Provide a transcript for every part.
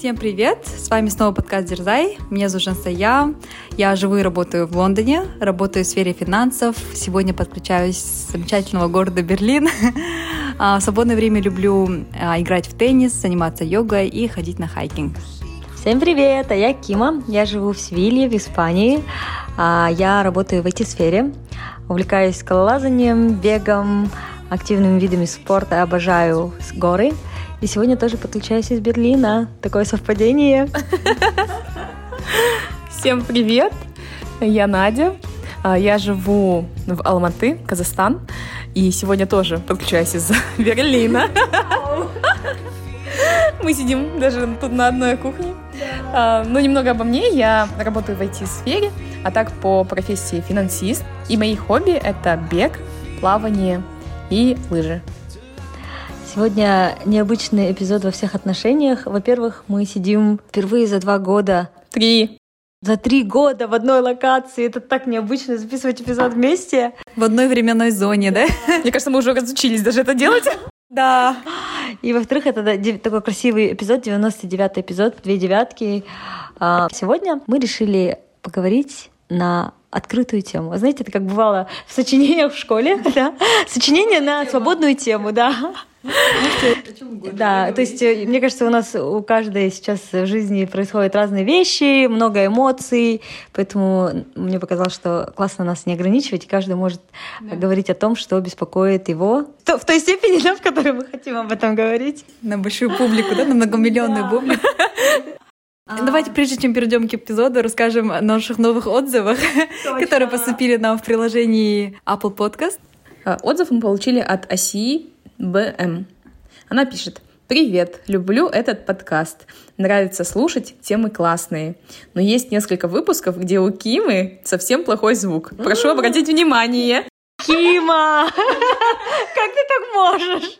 Всем привет! С вами снова подкаст Дерзай. Меня зовут Жансая. Я живу и работаю в Лондоне, работаю в сфере финансов. Сегодня подключаюсь с замечательного города Берлин. А, в свободное время люблю а, играть в теннис, заниматься йогой и ходить на хайкинг. Всем привет! А я Кима. Я живу в Севилье, в Испании. А, я работаю в IT-сфере. Увлекаюсь скалолазанием, бегом, активными видами спорта. Обожаю горы. И сегодня тоже подключаюсь из Берлина. Такое совпадение. Всем привет! Я Надя. Я живу в Алматы, Казахстан. И сегодня тоже подключаюсь из Берлина. Мы сидим даже тут на одной кухне. А, ну, немного обо мне. Я работаю в IT-сфере, а так по профессии финансист. И мои хобби — это бег, плавание и лыжи. Сегодня необычный эпизод во всех отношениях. Во-первых, мы сидим впервые за два года. Три. За три года в одной локации. Это так необычно записывать эпизод вместе. В одной временной зоне, да? Мне кажется, мы уже разучились даже это делать. Да. И во-вторых, это такой красивый эпизод, 99-й эпизод, две девятки. А, сегодня мы решили поговорить на открытую тему. Знаете, это как бывало в сочинениях в школе, да? Сочинение на свободную тему, да. Да, то есть, э, мне кажется, у нас у каждой сейчас в жизни происходят разные вещи, много эмоций, поэтому мне показалось, что классно нас не ограничивать, и каждый может да. говорить о том, что беспокоит его в той степени, да, в которой мы хотим об этом говорить. На большую публику, да, на многомиллионную да. публику. А. Давайте, прежде чем перейдем к эпизоду, расскажем о наших новых отзывах, Точно. которые поступили нам в приложении Apple Podcast. А, отзыв мы получили от Оси БМ. Она пишет. Привет, люблю этот подкаст. Нравится слушать, темы классные. Но есть несколько выпусков, где у Кимы совсем плохой звук. Прошу обратить внимание. Кима! Как ты так можешь?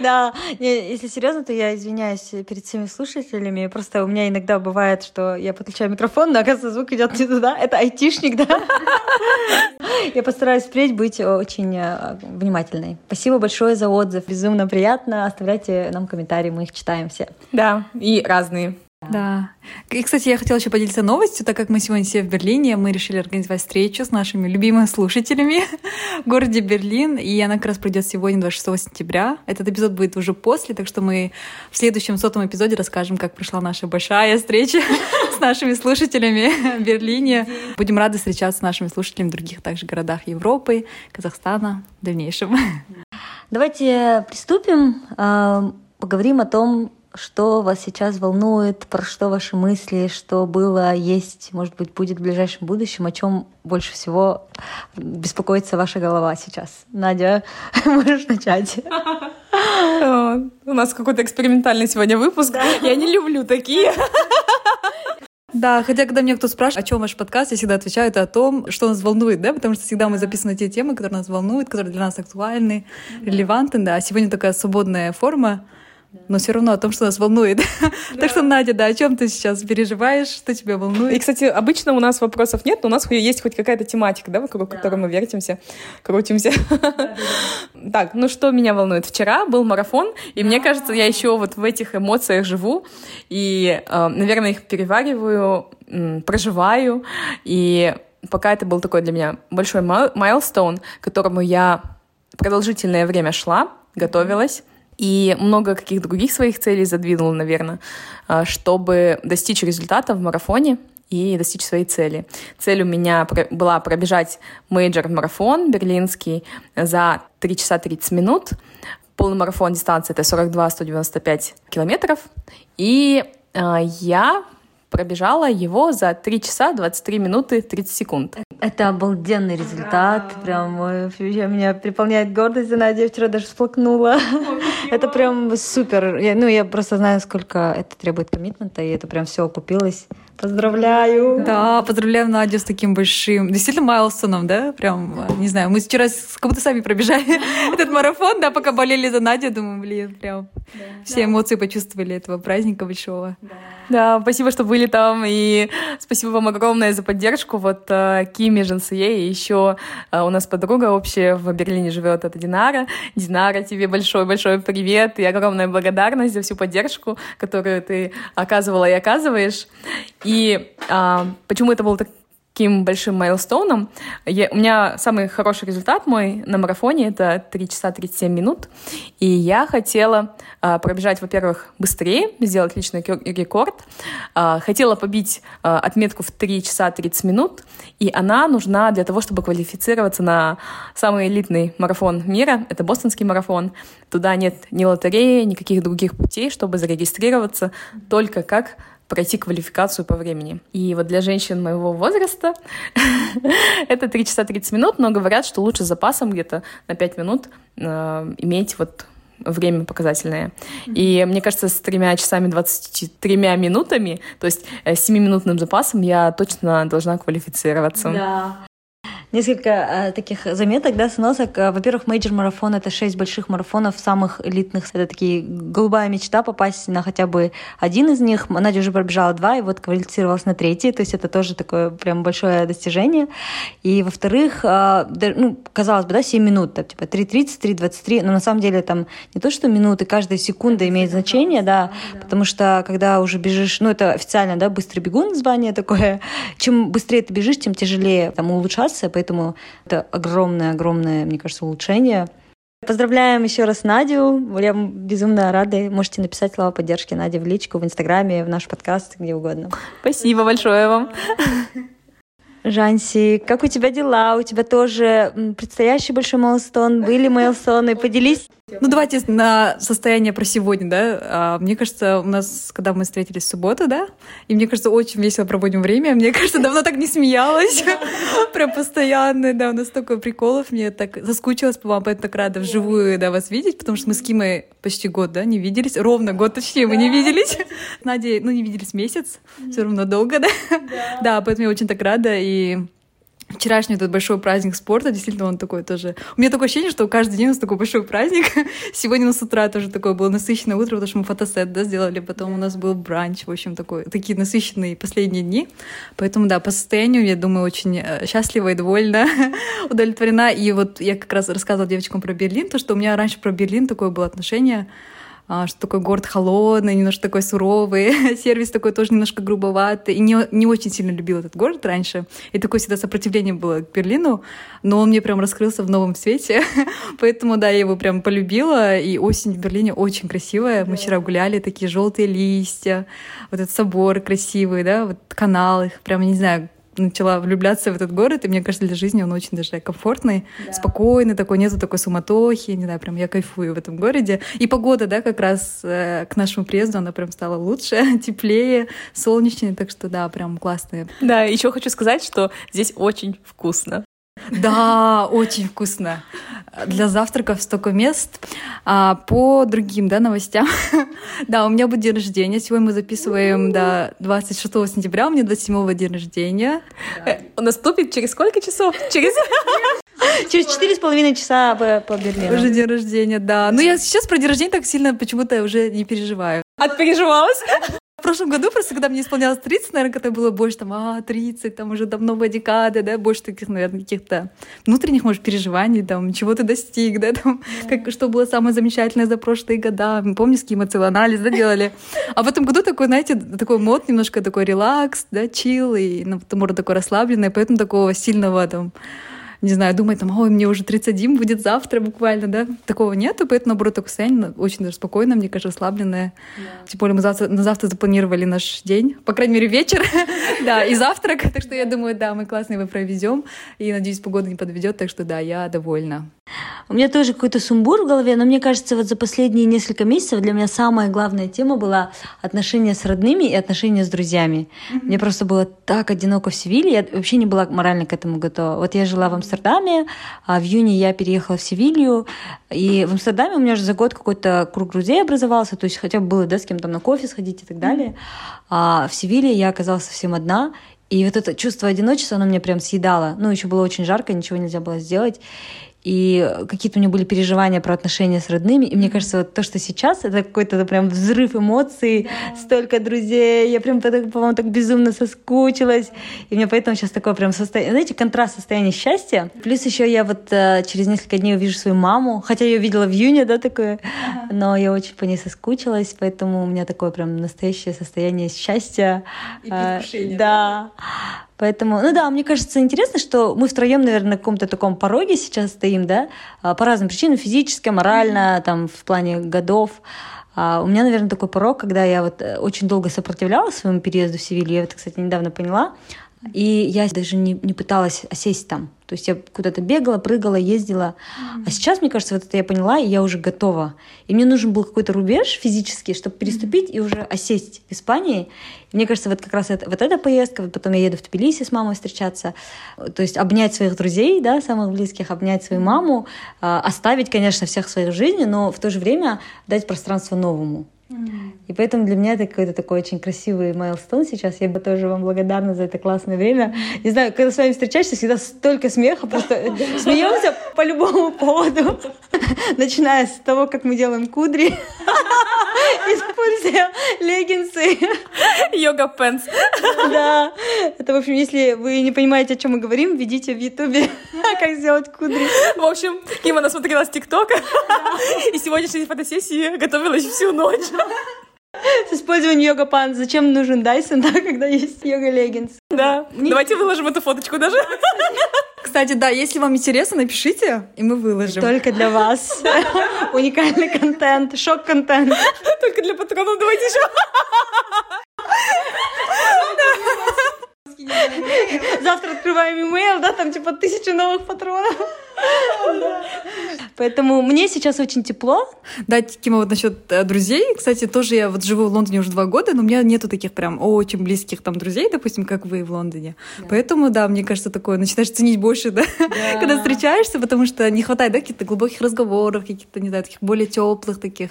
Да, если серьезно, то я извиняюсь перед всеми слушателями. Просто у меня иногда бывает, что я подключаю микрофон, но оказывается звук идет не туда. Это айтишник, да? Я постараюсь впредь быть очень э, внимательной. Спасибо большое за отзыв. Безумно приятно. Оставляйте нам комментарии, мы их читаем все. Да, и разные. Да. И, кстати, я хотела еще поделиться новостью, так как мы сегодня все в Берлине, мы решили организовать встречу с нашими любимыми слушателями в городе Берлин, и она как раз пройдет сегодня, 26 сентября. Этот эпизод будет уже после, так что мы в следующем сотом эпизоде расскажем, как прошла наша большая встреча с нашими слушателями в Берлине. Будем рады встречаться с нашими слушателями в других также городах Европы, Казахстана в дальнейшем. Давайте приступим, а, поговорим о том, что вас сейчас волнует, про что ваши мысли, что было, есть, может быть, будет в ближайшем будущем, о чем больше всего беспокоится ваша голова сейчас? Надя, можешь начать. У нас какой-то экспериментальный сегодня выпуск. Я не люблю такие. Да, хотя когда меня кто спрашивает, о чем ваш подкаст, я всегда отвечаю это о том, что нас волнует, да, потому что всегда мы записываем те темы, которые нас волнуют, которые для нас актуальны, релевантны, да. А сегодня такая свободная форма, но все равно о том, что нас волнует. Да. так что, Надя, да, о чем ты сейчас переживаешь, что тебя волнует? И, кстати, обычно у нас вопросов нет, но у нас есть хоть какая-то тематика, да, вокруг да. которой мы вертимся, крутимся. Да, так, ну что меня волнует? Вчера был марафон, и мне кажется, я еще вот в этих эмоциях живу, и, э, наверное, их перевариваю, проживаю, и пока это был такой для меня большой майлстоун, к которому я продолжительное время шла, готовилась, и много каких других своих целей задвинула, наверное, а, чтобы достичь результата в марафоне и достичь своей цели. Цель у меня была пробежать мейджор-марафон берлинский за 3 часа 30 минут. Полный марафон дистанции — это 42-195 километров. И э, я пробежала его за 3 часа 23 минуты 30 секунд. Это обалденный результат. Прям меня переполняет гордость за Надю. Я вчера даже всплакнула. Это прям супер. Я, ну, я просто знаю, сколько это требует коммитмента, и это прям все окупилось. Поздравляю! Да, поздравляем Надю с таким большим, действительно, майлстоном, да? Прям, не знаю, мы вчера как будто сами пробежали этот марафон, да, пока болели за Надю, думаю, блин, прям все эмоции почувствовали этого праздника большого. Да, спасибо, что были там, и спасибо вам огромное за поддержку. Вот э, Кими Жансие, и еще э, у нас подруга общая в Берлине живет, это Динара. Динара, тебе большой-большой привет и огромная благодарность за всю поддержку, которую ты оказывала и оказываешь. И а, почему это был таким большим майлстоуном. Я, у меня самый хороший результат мой на марафоне — это 3 часа 37 минут. И я хотела а, пробежать, во-первых, быстрее, сделать личный рекорд. А, хотела побить а, отметку в 3 часа 30 минут. И она нужна для того, чтобы квалифицироваться на самый элитный марафон мира. Это бостонский марафон. Туда нет ни лотереи, никаких других путей, чтобы зарегистрироваться только как пройти квалификацию по времени. И вот для женщин моего возраста это 3 часа 30 минут, но говорят, что лучше с запасом где-то на 5 минут э, иметь вот время показательное. И мне кажется, с тремя часами 23 минутами, то есть э, 7-минутным запасом я точно должна квалифицироваться. Да несколько э, таких заметок, да, сносок. Э, во-первых, major марафон — это шесть больших марафонов, самых элитных. Это такие голубая мечта попасть на хотя бы один из них. Надя уже пробежала два, и вот квалифицировалась на третий, то есть это тоже такое прям большое достижение. И, во-вторых, э, ну, казалось бы, да, 7 минут, там, типа 3.30, 3.23, но на самом деле там не то, что минуты, каждая секунда имеет значение, да, да, потому что когда уже бежишь, ну, это официально, да, быстрый бегун звание такое, чем быстрее ты бежишь, тем тяжелее там улучшаться, поэтому это огромное-огромное, мне кажется, улучшение. Поздравляем еще раз Надю. Я безумно рада. Можете написать слова поддержки Наде в личку, в Инстаграме, в наш подкаст, где угодно. Спасибо большое вам. Жанси, как у тебя дела? У тебя тоже предстоящий большой майлстон? Были майлстоны? Поделись. Ну, давайте на состояние про сегодня, да. А, мне кажется, у нас, когда мы встретились в субботу, да, и мне кажется, очень весело проводим время. Мне кажется, давно так не смеялась. Прям постоянно, да, у нас столько приколов. Мне так заскучилась по вам, поэтому так рада вживую, да, вас видеть, потому что мы с Кимой почти год, да, не виделись. Ровно год, точнее, мы не виделись. Надя, ну, не виделись месяц, все равно долго, да. Да, поэтому я очень так рада, и вчерашний этот большой праздник спорта, действительно, он такой тоже... У меня такое ощущение, что каждый день у нас такой большой праздник. Сегодня у нас с утра тоже такое было насыщенное утро, потому что мы фотосет, да, сделали, потом у нас был бранч, в общем, такой, такие насыщенные последние дни. Поэтому, да, по состоянию, я думаю, очень э, счастлива и довольна, удовлетворена. И вот я как раз рассказывала девочкам про Берлин, то, что у меня раньше про Берлин такое было отношение, что такой город холодный, немножко такой суровый, сервис такой тоже немножко грубоватый. И не, не очень сильно любил этот город раньше. И такое всегда сопротивление было к Берлину, но он мне прям раскрылся в новом свете. Поэтому, да, я его прям полюбила. И осень в Берлине очень красивая. Мы вчера гуляли, такие желтые листья, вот этот собор красивый, да, вот канал их, прям, не знаю, начала влюбляться в этот город, и мне кажется, для жизни он очень даже комфортный, да. спокойный такой, нету такой суматохи, не знаю, прям я кайфую в этом городе. И погода, да, как раз э, к нашему приезду она прям стала лучше, теплее, солнечнее, так что да, прям классная. Да, еще хочу сказать, что здесь очень вкусно. Да, очень вкусно. Для завтраков столько мест. А, по другим да, новостям. да, у меня будет день рождения. Сегодня мы записываем до 26 сентября. У меня 27 день рождения. Он наступит через сколько часов? Через... Через четыре с половиной часа по, по Берлину. Уже день рождения, да. Но я сейчас про день рождения так сильно почему-то уже не переживаю. Отпереживалась? В прошлом году просто, когда мне исполнялось 30, наверное, когда было больше, там, а, 30, там уже там новая декада, да, больше таких, наверное, каких-то внутренних, может, переживаний, там, чего ты достиг, да, там, yeah. как, что было самое замечательное за прошлые года. Помню, с кем анализ, да, делали. А в этом году такой, знаете, такой мод, немножко такой релакс, да, чил, и, ну, можно такой расслабленный, поэтому такого сильного, там, не знаю, думать там, ой, мне уже 31 будет завтра буквально, да, такого нету, поэтому, наоборот, такое состояние очень даже спокойно, мне кажется, расслабленное. Yeah. Тем более мы завтра, на завтра запланировали наш день, по крайней мере, вечер, да, и завтрак, так что я думаю, да, мы классно его проведем, и, надеюсь, погода не подведет, так что, да, я довольна. У меня тоже какой-то сумбур в голове, но мне кажется, вот за последние несколько месяцев для меня самая главная тема была отношения с родными и отношения с друзьями. Mm-hmm. Мне просто было так одиноко в Севиле, я вообще не была морально к этому готова. Вот я жила в Амстердаме, а в июне я переехала в Севилью, и в Амстердаме у меня же за год какой-то круг друзей образовался, то есть хотя бы было, да, с кем-то на кофе сходить и так далее. Mm-hmm. А в Севиле я оказалась совсем одна, и вот это чувство одиночества, оно меня прям съедало. Ну, еще было очень жарко, ничего нельзя было сделать и какие-то у меня были переживания про отношения с родными. И мне кажется, вот то, что сейчас, это какой-то прям взрыв эмоций, да. столько друзей, я прям, по-моему, так безумно соскучилась. И у меня поэтому сейчас такое прям состояние, знаете, контраст состояния счастья. Плюс еще я вот э, через несколько дней увижу свою маму, хотя я ее видела в июне, да, такое, но я очень по ней соскучилась, поэтому у меня такое прям настоящее состояние счастья. И предвкушение. Э, да. Поэтому, ну да, мне кажется интересно, что мы втроем, наверное, на каком-то таком пороге сейчас стоим, да, а, по разным причинам, физически, морально, там, в плане годов. А у меня, наверное, такой порог, когда я вот э, очень долго сопротивлялась своему переезду в Севилью, я это, кстати, недавно поняла, и я даже не, не пыталась осесть там. То есть я куда-то бегала, прыгала, ездила. Mm-hmm. А сейчас, мне кажется, вот это я поняла, и я уже готова. И мне нужен был какой-то рубеж физический, чтобы переступить mm-hmm. и уже осесть в Испании. И мне кажется, вот как раз это, вот эта поездка, вот потом я еду в Тбилиси с мамой встречаться, то есть обнять своих друзей, да, самых близких, обнять свою маму, э, оставить, конечно, всех в своей жизни, но в то же время дать пространство новому. И поэтому для меня это какой-то такой очень красивый майлстон сейчас. Я бы тоже вам благодарна за это классное время. Не знаю, когда с вами встречаешься, всегда столько смеха, просто смеемся по любому поводу. Начиная с того, как мы делаем кудри, используя леггинсы. Йога пенс. Да. Это, в общем, если вы не понимаете, о чем мы говорим, введите в Ютубе, как сделать кудри. В общем, Кима насмотрела с ТикТока, и сегодняшней фотосессии готовилась всю ночь. С использованием йога пан. Зачем нужен Дайсон, да, когда есть йога леггинс? Да. Не... Давайте выложим эту фоточку даже. Кстати, да, если вам интересно, напишите, и мы выложим. Только для вас. Уникальный контент, шок-контент. Только для патронов давайте еще. Завтра открываем имейл, да, там типа тысяча новых патронов. Поэтому мне сейчас очень тепло. Да, Кима, вот насчет э, друзей. Кстати, тоже я вот живу в Лондоне уже два года, но у меня нету таких прям очень близких там друзей, допустим, как вы в Лондоне. Да. Поэтому, да, мне кажется, такое начинаешь ценить больше, да, да. когда встречаешься, потому что не хватает, да, каких-то глубоких разговоров, каких-то, не знаю, таких более теплых таких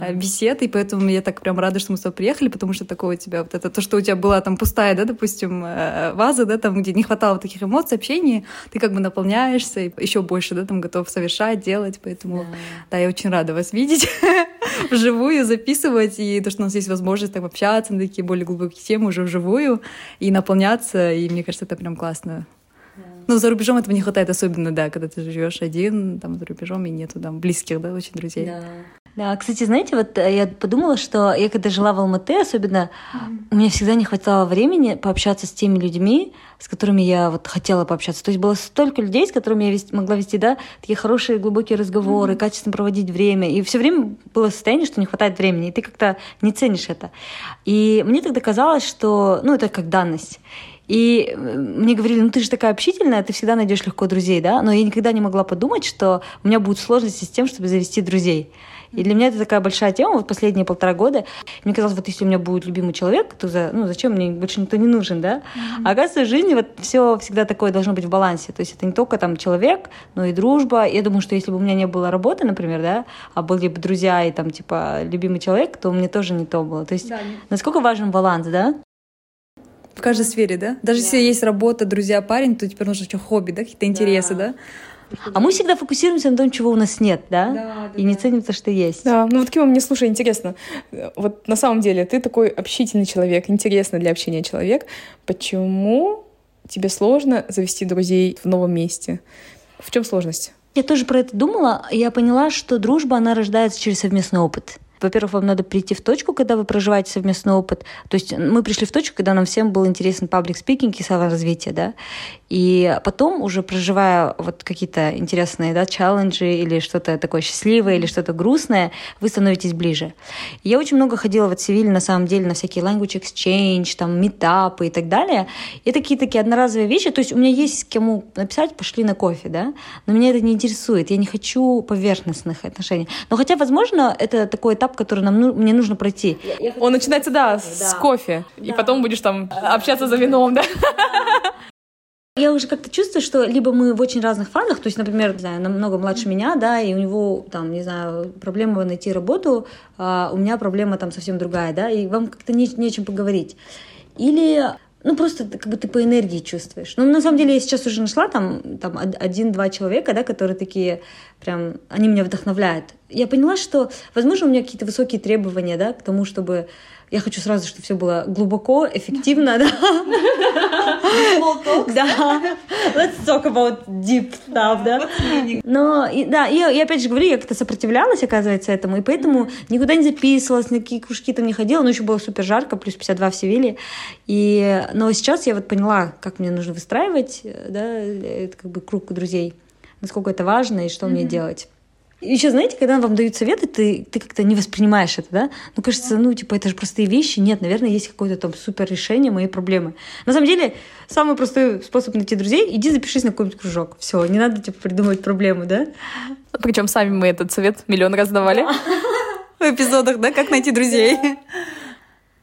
да. Э, бесед, и поэтому я так прям рада, что мы с тобой приехали, потому что такое у тебя вот это, то, что у тебя была там пустая, да, допустим, э, ваза, да, там, где не хватало таких эмоций, общения, ты как бы наполняешься, и еще больше, да, там готов совершать, делать, поэтому, да, да я очень рада вас видеть вживую, записывать, и то, что у нас есть возможность так общаться на такие более глубокие темы уже вживую, и наполняться, и мне кажется, это прям классно. Ну, за рубежом этого не хватает, особенно, да, когда ты живешь один, там, за рубежом, и нету там близких, да, очень друзей. Да. Да, кстати, знаете, вот э, я подумала, что я когда жила в Алматы, особенно, mm-hmm. у меня всегда не хватало времени пообщаться с теми людьми, с которыми я вот хотела пообщаться. То есть было столько людей, с которыми я вести, могла вести, да, такие хорошие глубокие разговоры, mm-hmm. качественно проводить время. И все время было состояние, что не хватает времени, и ты как-то не ценишь это. И мне тогда казалось, что, ну, это как данность. И э, мне говорили, ну ты же такая общительная, ты всегда найдешь легко друзей, да? Но я никогда не могла подумать, что у меня будут сложности с тем, чтобы завести друзей. И для меня это такая большая тема вот последние полтора года. Мне казалось, вот если у меня будет любимый человек, то за, ну, зачем мне больше никто не нужен, да? Mm-hmm. А оказывается, в жизни вот все всегда такое должно быть в балансе. То есть это не только там человек, но и дружба. Я думаю, что если бы у меня не было работы, например, да, а были бы друзья и там типа любимый человек, то мне тоже не то было. То есть да, насколько важен баланс, да? В каждой сфере, да? Даже да. если есть работа, друзья, парень, то теперь нужно что хобби, да, какие-то интересы, да? да? А мы всегда фокусируемся на том, чего у нас нет, да? Да, да и не ценим то, что есть. Да, ну вот Кима, мне слушай, интересно. Вот на самом деле ты такой общительный человек, интересный для общения человек. Почему тебе сложно завести друзей в новом месте? В чем сложность? Я тоже про это думала. Я поняла, что дружба, она рождается через совместный опыт. Во-первых, вам надо прийти в точку, когда вы проживаете совместный опыт. То есть мы пришли в точку, когда нам всем был интересен паблик спикинг и саморазвитие, да. И потом, уже проживая вот какие-то интересные да, челленджи или что-то такое счастливое, или что-то грустное, вы становитесь ближе. Я очень много ходила в Севиле, на самом деле, на всякие language exchange, там, метапы и так далее. И такие такие одноразовые вещи. То есть у меня есть кому написать, пошли на кофе, да, но меня это не интересует. Я не хочу поверхностных отношений. Но хотя, возможно, это такой этап, который нам, ну, мне нужно пройти. Он начинается, да, с кофе. И потом будешь там общаться за вином, да? Я уже как-то чувствую, что либо мы в очень разных фазах, то есть, например, не знаю, намного младше меня, да, и у него там, не знаю, проблема найти работу, а у меня проблема там совсем другая, да, и вам как-то не, не о чем поговорить. Или ну, просто как бы ты по энергии чувствуешь. Ну, на самом деле, я сейчас уже нашла там, там один-два человека, да, которые такие прям, они меня вдохновляют. Я поняла, что, возможно, у меня какие-то высокие требования, да, к тому, чтобы я хочу сразу, чтобы все было глубоко, эффективно, да. Да. Let's talk about deep stuff, да. Но, да, я, я опять же говорю, я как-то сопротивлялась, оказывается, этому, и поэтому никуда не записывалась, на какие кружки там не ходила, но еще было супер жарко, плюс 52 в Севиле. И, но сейчас я вот поняла, как мне нужно выстраивать, да, это как бы круг друзей, насколько это важно и что мне делать. Еще, знаете, когда вам дают советы, ты, ты как-то не воспринимаешь это, да? Ну, кажется, ну, типа, это же простые вещи. Нет, наверное, есть какое-то там супер решение моей проблемы. На самом деле, самый простой способ найти друзей — иди запишись на какой-нибудь кружок. Все, не надо, типа, придумывать проблему, да? Причем сами мы этот совет миллион раз давали. В эпизодах, да, как найти друзей.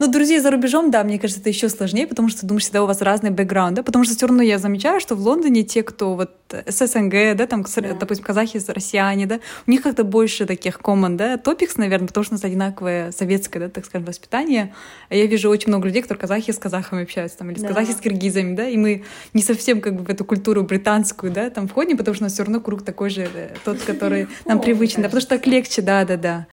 Но ну, друзей за рубежом, да, мне кажется, это еще сложнее, потому что, думаешь, всегда у вас разный бэкграунд, да, потому что все равно я замечаю, что в Лондоне те, кто вот СНГ, да, там, да. допустим, казахи, россияне, да, у них как-то больше таких команд, да, топикс, наверное, потому что у нас одинаковое советское, да, так скажем, воспитание. А я вижу очень много людей, которые казахи с казахами общаются, там, или с да. казахи с киргизами, да, и мы не совсем как бы в эту культуру британскую, да, там входим, потому что у нас все равно круг такой же, э, тот, который нам привычен, да, потому что так легче, да, да, да.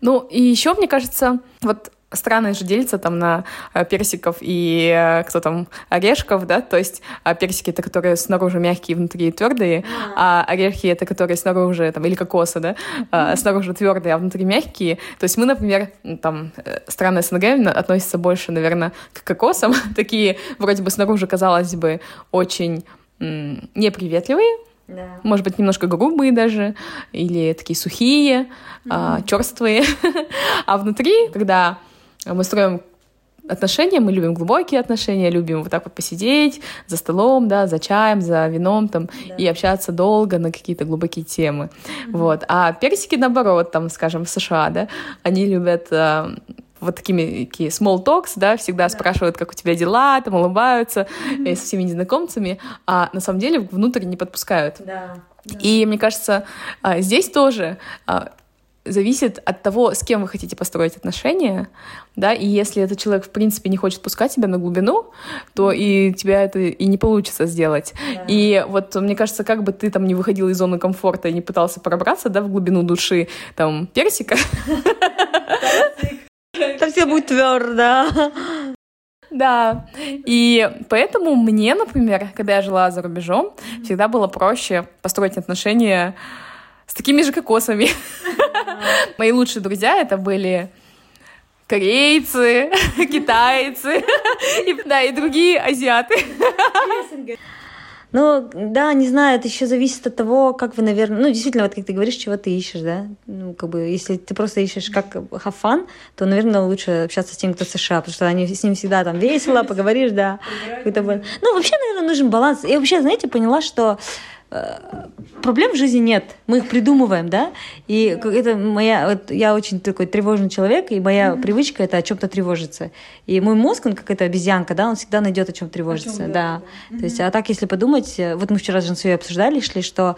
Ну, и еще, мне кажется, вот страны же делятся там на э, персиков и э, кто там орешков, да, то есть а персики это которые снаружи мягкие, внутри твердые, а орехи это которые снаружи там или кокосы, да, mm-hmm. снаружи твердые, а внутри мягкие. То есть мы, например, там э, страны СНГ относятся больше, наверное, к кокосам, такие вроде бы снаружи казалось бы очень неприветливые, да. Может быть, немножко грубые даже, или такие сухие, mm-hmm. а, черствые. а внутри, когда мы строим отношения, мы любим глубокие отношения, любим вот так вот посидеть за столом, да, за чаем, за вином там да. и общаться долго на какие-то глубокие темы, mm-hmm. вот. А персики наоборот, там, скажем, в США, да, они любят э, вот такими такие small talks, да, всегда да. спрашивают, как у тебя дела, там улыбаются mm-hmm. со всеми незнакомцами, а на самом деле внутрь не подпускают. Да. Да. И мне кажется, а, здесь тоже а, зависит от того, с кем вы хотите построить отношения, да, и если этот человек, в принципе, не хочет пускать тебя на глубину, то и тебя это и не получится сделать. Да. И вот, мне кажется, как бы ты там не выходил из зоны комфорта и не пытался пробраться, да, в глубину души, там, персика. Там все будет твердо. Да, и поэтому мне, например, когда я жила за рубежом, всегда было проще построить отношения с такими же кокосами. Мои лучшие друзья это были корейцы, китайцы, и, да, и другие азиаты. Ну, да, не знаю, это еще зависит от того, как вы, наверное, ну, действительно, вот как ты говоришь, чего ты ищешь, да? Ну, как бы, если ты просто ищешь как fun, то, наверное, лучше общаться с тем, кто в США, потому что они с ним всегда там весело, поговоришь, да. Ну, вообще, наверное, нужен баланс. Я вообще, знаете, поняла, что проблем в жизни нет, мы их придумываем, да, и это моя, вот я очень такой тревожный человек, и моя mm-hmm. привычка это о чем-то тревожиться, и мой мозг, он как эта обезьянка, да, он всегда найдет о чем тревожиться, о чем, да, да. Mm-hmm. то есть, а так если подумать, э, вот мы вчера с Жансуей обсуждали, шли, что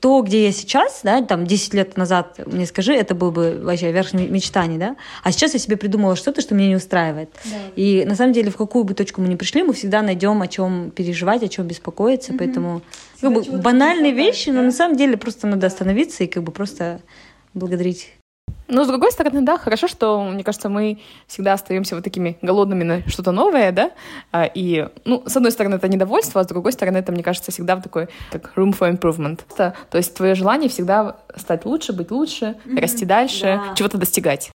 то, где я сейчас, да, там 10 лет назад мне скажи, это был бы вообще верх мечтаний, да, а сейчас я себе придумала что-то, что меня не устраивает. Да. И на самом деле в какую бы точку мы ни пришли, мы всегда найдем о чем переживать, о чем беспокоиться, угу. поэтому как бы, банальные вещи, но на самом деле просто надо остановиться и как бы просто благодарить Но, с другой стороны, да, хорошо, что, мне кажется, мы всегда остаемся вот такими голодными на что-то новое, да, а, и, ну, с одной стороны, это недовольство, а с другой стороны, это, мне кажется, всегда в такой, как room for improvement. То, то есть твое желание всегда стать лучше, быть лучше, mm-hmm. расти дальше, да. чего-то достигать.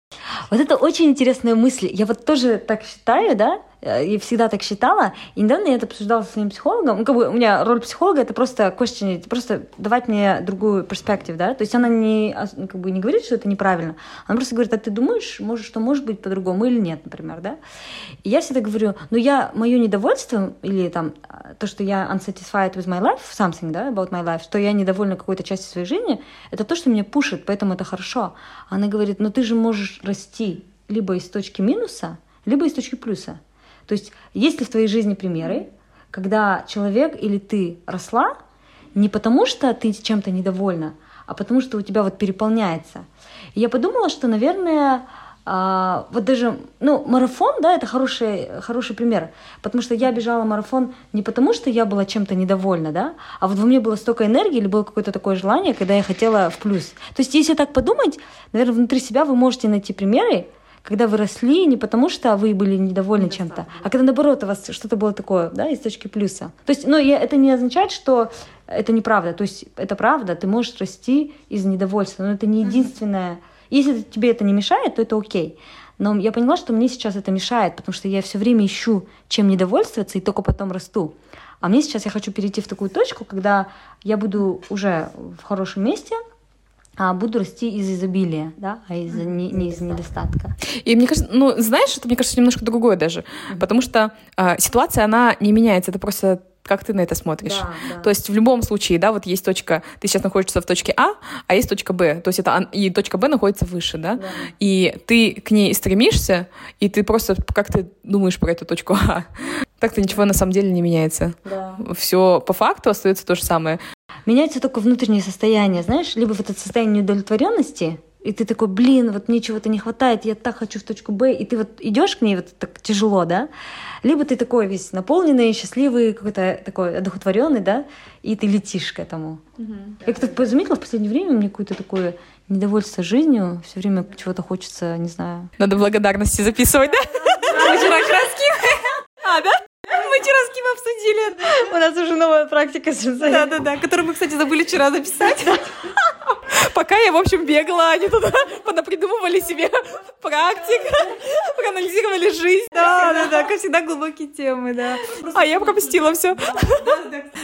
Вот это очень интересная мысль. Я вот тоже так считаю, да, я всегда так считала. И недавно я это обсуждала со своим психологом. Ну, как бы у меня роль психолога это просто question, просто давать мне другую перспективу, да. То есть она не, ну, как бы не говорит, что это неправильно. Она просто говорит, а ты думаешь, может, что может быть по-другому или нет, например, да. И я всегда говорю, ну я, мое недовольство или там то, что я unsatisfied with my life, something, да, about my life, что я недовольна какой-то частью своей жизни, это то, что меня пушит, поэтому это хорошо. Она говорит, ну ты же можешь расти либо из точки минуса, либо из точки плюса. То есть есть ли в твоей жизни примеры, когда человек или ты росла не потому, что ты чем-то недовольна, а потому что у тебя вот переполняется. И я подумала, что, наверное, а, вот даже, ну, марафон, да, это хороший, хороший пример, потому что я бежала марафон не потому, что я была чем-то недовольна, да, а вот во мне было столько энергии или было какое-то такое желание, когда я хотела в плюс. То есть, если так подумать, наверное, внутри себя вы можете найти примеры, когда вы росли не потому, что вы были недовольны чем-то, а когда наоборот у вас что-то было такое, да, из точки плюса. То есть, ну, я, это не означает, что это неправда. То есть, это правда, ты можешь расти из недовольства, но это не единственное. Если тебе это не мешает, то это окей. Но я поняла, что мне сейчас это мешает, потому что я все время ищу, чем недовольствоваться, и только потом расту. А мне сейчас я хочу перейти в такую точку, когда я буду уже в хорошем месте, а буду расти из изобилия, да, а из, не, не из недостатка. И мне кажется, ну, знаешь, это, мне кажется, немножко другое даже, mm-hmm. потому что э, ситуация, она не меняется, это просто как ты на это смотришь. Да, да. То есть в любом случае, да, вот есть точка, ты сейчас находишься в точке А, а есть точка Б, то есть это и точка Б находится выше, да, да. и ты к ней стремишься, и ты просто как ты думаешь про эту точку А. Так-то ничего на самом деле не меняется. Да. Все по факту остается то же самое. Меняется только внутреннее состояние, знаешь, либо вот это состояние неудовлетворенности, и ты такой, блин, вот мне чего-то не хватает, я так хочу в точку Б, и ты вот идешь к ней вот так тяжело, да, либо ты такой весь наполненный, счастливый, какой-то такой одухотворенный, да, и ты летишь к этому. Угу. Я как-то заметила в последнее время мне какое-то такое недовольство жизнью, все время чего-то хочется, не знаю. Надо благодарности записывать, да? Вчера краски. А, да? Мы вчера с Ким обсудили. У нас уже новая практика с Да-да-да, которую мы, кстати, забыли вчера записать. Пока я, в общем, бегала, они туда понапридумывали себе практик, проанализировали жизнь. Да, да, да, как всегда, глубокие темы, да. А я пропустила все.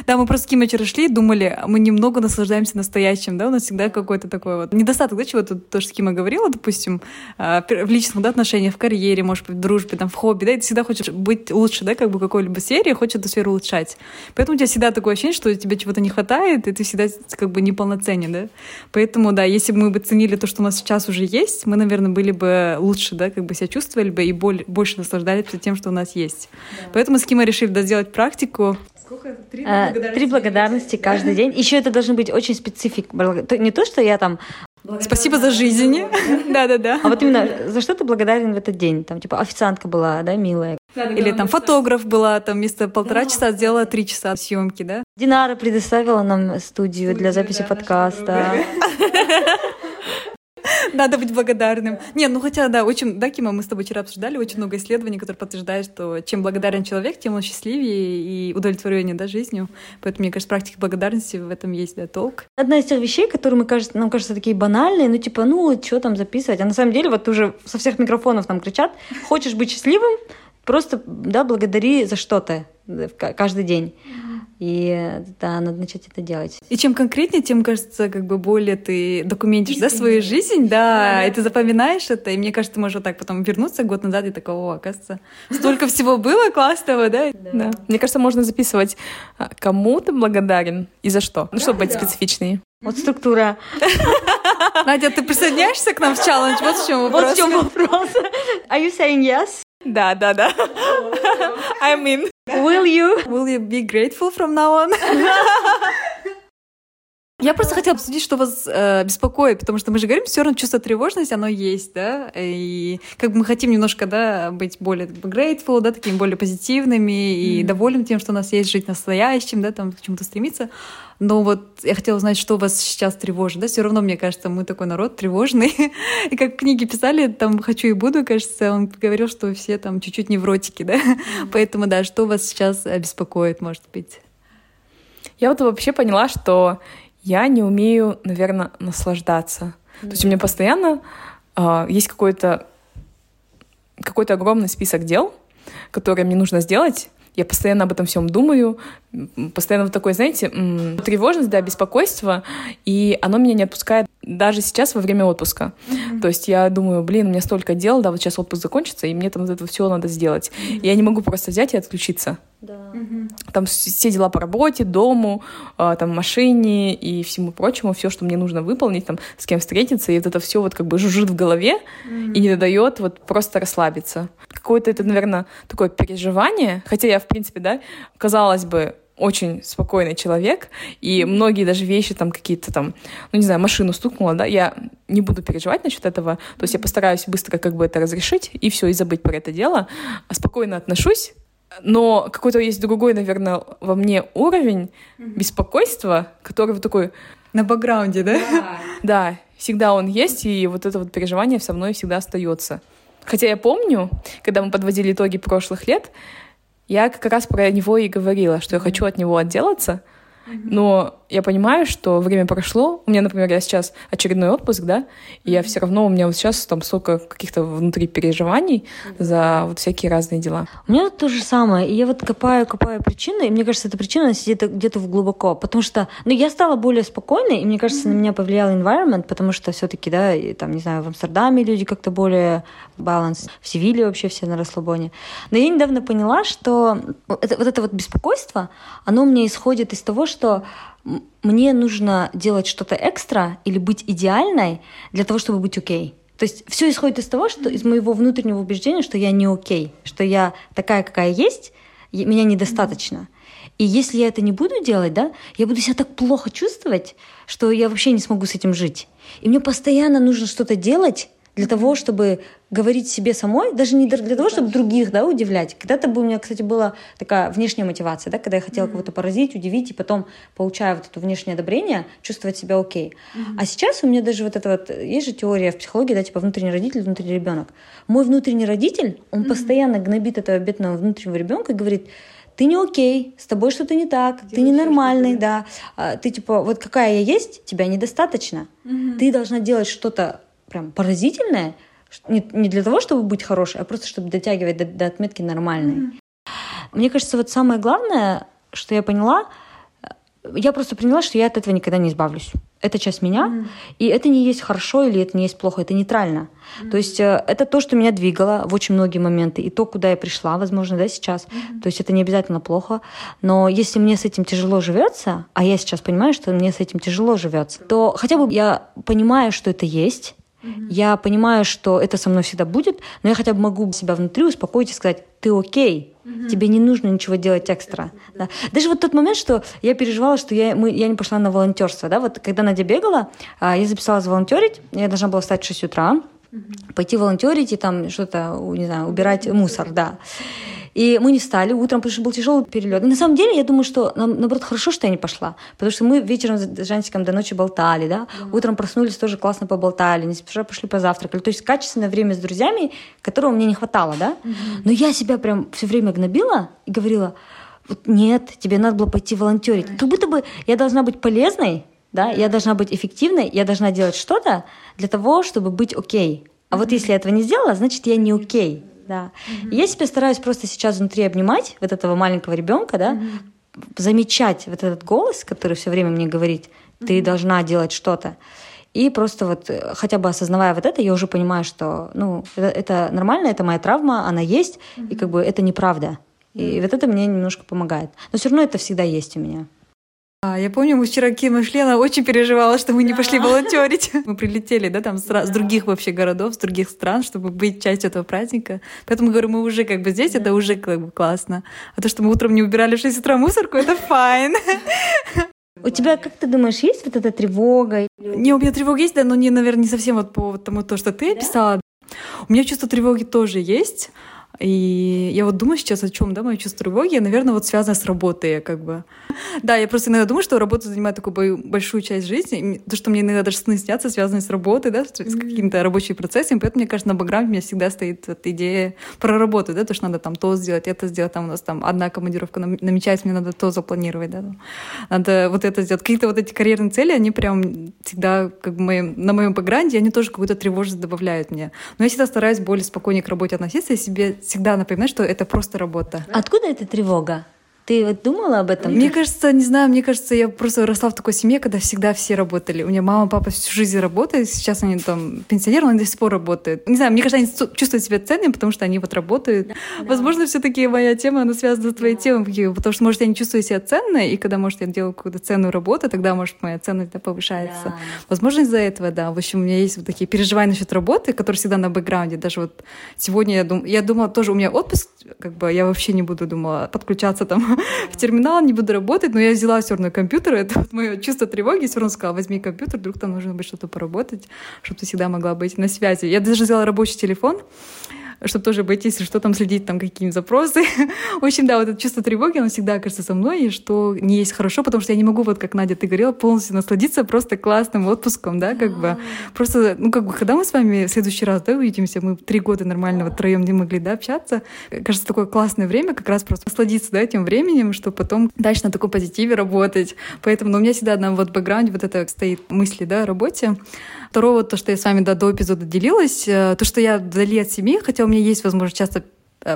Да, мы просто с Ким вчера шли, думали, мы немного наслаждаемся настоящим, да, у нас всегда какой-то такой вот недостаток, да, чего-то тоже с Кима говорила, допустим, а, в личных да, отношениях, в карьере, может быть, в дружбе, там, в хобби, да, и ты всегда хочешь быть лучше, да, как бы какой-либо сфере, хочешь эту сферу улучшать. Поэтому у тебя всегда такое ощущение, что тебе чего-то не хватает, и ты всегда как бы неполноценен, да. Поэтому, да, если бы мы бы ценили то, что у нас сейчас уже есть, мы, наверное, были бы лучше, да, как бы себя чувствовали бы и боль, больше наслаждались тем, что у нас есть. Да. Поэтому с Кима решили да, сделать практику. Сколько? Три а, благодарности, Три благодарности каждый день. Еще это должен быть очень специфик. Не то, что я там Спасибо за жизнь. Да-да-да. А вот именно за что ты благодарен в этот день? Там, типа, официантка была, да, милая. Или там фотограф была, там вместо полтора часа сделала три часа съемки, да? Динара предоставила нам студию для записи подкаста. Надо быть благодарным. Не, ну хотя, да, очень, да, Кима, мы с тобой вчера обсуждали очень много исследований, которые подтверждают, что чем благодарен человек, тем он счастливее и удовлетвореннее, да, жизнью. Поэтому, мне кажется, практика благодарности в этом есть, да, толк. Одна из тех вещей, которые мы кажется, нам кажется такие банальные, ну типа, ну, что там записывать? А на самом деле вот уже со всех микрофонов нам кричат, хочешь быть счастливым, просто, да, благодари за что-то каждый день. И да, надо начать это делать. И чем конкретнее, тем, кажется, как бы более ты документишь, да, свою жизнь, да, и ты запоминаешь это, и мне кажется, ты можешь вот так потом вернуться год назад и такого, оказывается, столько всего было классного, да? Да. Мне кажется, можно записывать, а, кому ты благодарен и за что, ну, чтобы быть специфичней. Вот структура. Надя, ты присоединяешься к нам в челлендж? Вот в чем вопрос. Вот в чем вопрос. Are you saying yes? Да, да, да. I'm in. Will you? Will you be grateful from now on? Я просто хотела обсудить, что вас э, беспокоит, потому что мы же говорим, все равно чувство тревожности, оно есть, да, и как бы мы хотим немножко, да, быть более как бы, grateful, да, такими более позитивными и mm-hmm. довольны тем, что у нас есть, жить настоящим, да, там к чему-то стремиться. Но вот я хотела узнать, что вас сейчас тревожит, да, все равно, мне кажется, мы такой народ тревожный, и как книги писали, там «хочу и буду», кажется, он говорил, что все там чуть-чуть невротики, да, поэтому, да, что вас сейчас беспокоит, может быть? Я вот вообще поняла, что я не умею, наверное, наслаждаться. Mm-hmm. То есть у меня постоянно э, есть какой-то какой-то огромный список дел, которые мне нужно сделать. Я постоянно об этом всем думаю, постоянно вот такое, знаете, тревожность, да, беспокойство, и оно меня не отпускает даже сейчас во время отпуска. Mm-hmm. То есть я думаю, блин, у меня столько дел, да, вот сейчас отпуск закончится, и мне там это все надо сделать. Mm-hmm. Я не могу просто взять и отключиться. Да. Там все дела по работе, дому, а, там машине и всему прочему, все, что мне нужно выполнить, там с кем встретиться, и вот это все вот как бы жужжит в голове mm-hmm. и не дает вот просто расслабиться. Какое-то это, наверное, такое переживание, хотя я, в принципе, да, казалось бы, очень спокойный человек, и многие даже вещи там какие-то там, ну не знаю, машину стукнула, да, я не буду переживать насчет этого, то есть я постараюсь быстро как бы это разрешить и все, и забыть про это дело, а спокойно отношусь, но какой-то есть другой, наверное, во мне уровень беспокойства, который вот такой... На бэкграунде, да? Да, да всегда он есть, и вот это вот переживание со мной всегда остается. Хотя я помню, когда мы подводили итоги прошлых лет, я как раз про него и говорила, что я хочу от него отделаться, но я понимаю, что время прошло. У меня, например, я сейчас очередной отпуск, да, и я все равно, у меня вот сейчас там столько каких-то внутри переживаний за вот всякие разные дела. У меня то же самое. И я вот копаю, копаю причины, и мне кажется, эта причина сидит где-то глубоко. Потому что, ну, я стала более спокойной, и мне кажется, mm-hmm. на меня повлиял environment, потому что все-таки, да, и, там, не знаю, в Амстердаме люди как-то более баланс, в Севиле вообще все на расслабоне. Но я недавно поняла, что это, вот это вот беспокойство, оно у меня исходит из того, что мне нужно делать что-то экстра или быть идеальной для того, чтобы быть окей. То есть все исходит из того, что из моего внутреннего убеждения, что я не окей, что я такая, какая есть, меня недостаточно. И если я это не буду делать, да, я буду себя так плохо чувствовать, что я вообще не смогу с этим жить. И мне постоянно нужно что-то делать, для того, чтобы говорить себе самой, даже не для того, чтобы других да, удивлять. Когда-то бы у меня, кстати, была такая внешняя мотивация, да, когда я хотела mm-hmm. кого-то поразить, удивить, и потом, получая вот это внешнее одобрение, чувствовать себя окей. Mm-hmm. А сейчас у меня даже вот это вот, есть же теория в психологии, да, типа внутренний родитель, внутренний ребенок. Мой внутренний родитель, он mm-hmm. постоянно гнобит этого бедного внутреннего ребенка и говорит, ты не окей, с тобой что-то не так, Делаешь ты ненормальный, да, а, ты типа, вот какая я есть, тебя недостаточно, угу. ты должна делать что-то прям поразительное, не, не для того, чтобы быть хорошей, а просто чтобы дотягивать до, до отметки нормальной. Mm-hmm. Мне кажется, вот самое главное, что я поняла, я просто поняла, что я от этого никогда не избавлюсь. Это часть меня, mm. и это не есть хорошо или это не есть плохо, это нейтрально. Mm. То есть э, это то, что меня двигало в очень многие моменты, и то, куда я пришла, возможно, да, сейчас. Mm. То есть это не обязательно плохо, но если мне с этим тяжело живется, а я сейчас понимаю, что мне с этим тяжело живется, то хотя бы я понимаю, что это есть, я понимаю, что это со мной всегда будет, но я хотя бы могу себя внутри успокоить и сказать, ты окей, mm тебе не нужно ничего делать экстра. Да. Даже вот тот момент, что я переживала, что я, мы, я не пошла на волонтерство, да, вот когда Надя бегала, а, я записалась волонтерить, я должна была встать в 6 утра, mm пойти волонтерить и там что-то, не знаю, убирать мусор, да. И мы не встали утром, потому что был тяжелый перелет. И на самом деле, я думаю, что нам, наоборот, хорошо, что я не пошла. Потому что мы вечером с Жансиком до ночи болтали, да? Mm-hmm. Утром проснулись, тоже классно поболтали, не спеша пошли позавтракали. То есть качественное время с друзьями, которого мне не хватало, да? Mm-hmm. Но я себя прям все время гнобила и говорила, вот нет, тебе надо было пойти волонтерить. Как будто бы я должна быть полезной, да, я должна быть эффективной, я должна делать что-то для того, чтобы быть окей. А вот если я этого не сделала, значит, я не окей да. Угу. я себя стараюсь просто сейчас внутри обнимать вот этого маленького ребенка, да, угу. замечать вот этот голос, который все время мне говорит, ты угу. должна делать что-то. И просто вот э, хотя бы осознавая вот это, я уже понимаю, что ну, это, это нормально, это моя травма, она есть, угу. и как бы это неправда. И вот это мне немножко помогает. Но все равно это всегда есть у меня. А, я помню, мы вчера Кима шли, она очень переживала, что мы не пошли волонтерить. Мы прилетели, да, там с, с других вообще городов, с других стран, чтобы быть частью этого праздника. Поэтому, говорю, мы уже как бы здесь, это уже как бы классно. А то, что мы утром не убирали в 6 утра мусорку, это fine. У тебя, как ты думаешь, есть вот эта тревога? Не, у меня тревога есть, да, но не, наверное, не совсем вот по тому, то, что ты описала. У меня чувство тревоги тоже есть. И я вот думаю сейчас о чем, да, мое чувство тревоги, наверное, вот связано с работой, как бы. Да, я просто иногда думаю, что работа занимает такую большую часть жизни. То, что мне иногда даже сны снятся, связаны с работой, да, с какими-то рабочими процессами. Поэтому, мне кажется, на бэкграунде у меня всегда стоит вот идея про работу, да, то, что надо там то сделать, это сделать. Там у нас там одна командировка намечается, мне надо то запланировать, да. Надо вот это сделать. Какие-то вот эти карьерные цели, они прям всегда как бы моим, на моем бэкграунде, они тоже какую-то тревожность добавляют мне. Но я всегда стараюсь более спокойнее к работе относиться и себе всегда напоминать, что это просто работа. Откуда эта тревога? Ты вот думала об этом? Мне кажется, не знаю, мне кажется, я просто росла в такой семье, когда всегда все работали. У меня мама, папа всю жизнь работают, сейчас они там пенсионеры, но они до сих пор работают. Не знаю, мне кажется, они чувствуют себя ценными, потому что они вот работают. Да, Возможно, да. все-таки моя тема, она связана с твоей да. темой, потому что, может, я не чувствую себя ценной, и когда, может, я делаю какую-то ценную работу, тогда, может, моя ценность да, повышается. Да. Возможно, из-за этого, да. В общем, у меня есть вот такие переживания насчет работы, которые всегда на бэкграунде. Даже вот сегодня я, дум... я думала тоже, у меня отпуск, как бы я вообще не буду, думала, подключаться там в терминал, не буду работать, но я взяла все равно компьютер, это вот мое чувство тревоги, все равно сказала, возьми компьютер, вдруг там нужно быть что-то поработать, чтобы ты всегда могла быть на связи. Я даже взяла рабочий телефон, чтобы тоже быть, если что, там следить, там какие-нибудь запросы. В общем, да, вот это чувство тревоги, оно всегда кажется со мной, и что не есть хорошо, потому что я не могу, вот как Надя, ты говорила, полностью насладиться просто классным отпуском, да, как бы. Просто, ну, как бы, когда мы с вами в следующий раз, да, увидимся, мы три года нормально вот втроем не могли, да, общаться, кажется, такое классное время, как раз просто насладиться, да, этим временем, чтобы потом дальше на такой позитиве работать. Поэтому, ну, у меня всегда на вот бэкграунде вот это стоит мысли, да, о работе. Второго, то, что я с вами да, до эпизода делилась, э, то, что я вдали от семьи, хотя у меня есть возможность часто